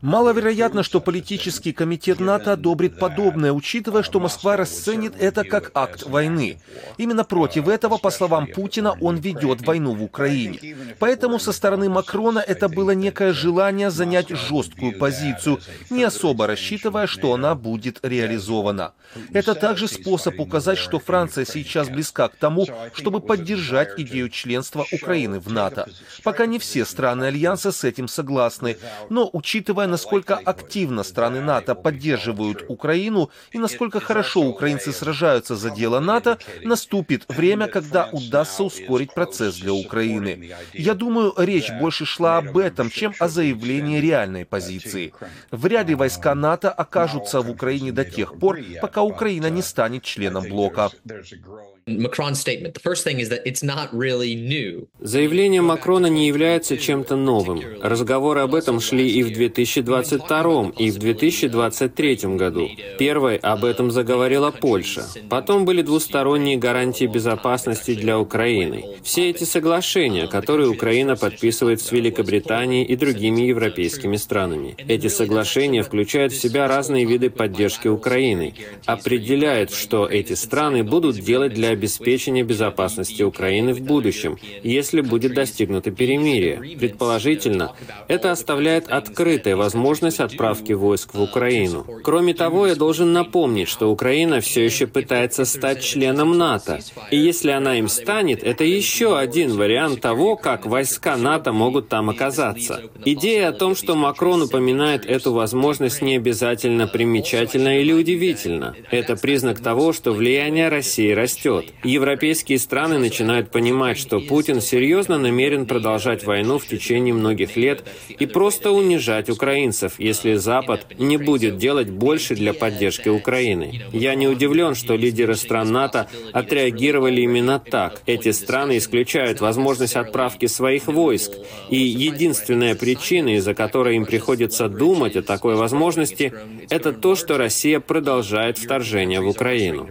Маловероятно, что политический комитет НАТО одобрит подобное, учитывая, что Москва расценит это как акт войны. Именно против этого, по словам Путина, он ведет войну в Украине. Поэтому со стороны Макрона это было некое желание занять жесткую позицию, не особо рассчитывая, что она будет реализована. Это также способ указать, что Франция сейчас близка к тому, чтобы поддержать идею членства Украины в НАТО. Пока не все страны Альянса с этим согласны, но учитывая, насколько активно страны НАТО поддерживают Украину и насколько хорошо украинцы сражаются за дело НАТО, наступит время, когда удастся ускорить процесс для Украины. Я думаю, речь больше шла об этом, чем о заявлении реальной позиции. Вряд ли войска НАТО окажутся в Украине до тех пор, пока Украина не станет членом блока. Заявление Макрона не является чем-то новым. Разговоры об этом шли и в 2022 и в 2023 году. Первой об этом заговорила Польша. Потом были двусторонние гарантии безопасности для Украины. Все эти соглашения, которые Украина подписывает с Великобританией и другими европейскими странами. Эти соглашения включают в себя разные виды поддержки Украины, определяют, что эти страны будут делать для обеспечения безопасности Украины в будущем, если будет достигнуто перемирие. Предположительно, это оставляет открытой возможность отправки войск в Украину. Кроме того, я должен напомнить, что Украина все еще пытается стать членом НАТО. И если она им станет, это еще один вариант того, как войска НАТО могут там оказаться. Идея о том, что Макрон упоминает эту возможность, не обязательно примечательна или удивительна. Это признак того, что влияние России растет. Европейские страны начинают понимать, что Путин серьезно намерен продолжать войну в течение многих лет и просто унижать украинцев, если Запад не будет делать больше для поддержки Украины. Я не удивлен, что лидеры стран НАТО отреагировали именно так. Эти страны исключают возможность отправки своих войск, и единственная причина, из-за которой им приходится думать о такой возможности, это то, что Россия продолжает вторжение в Украину.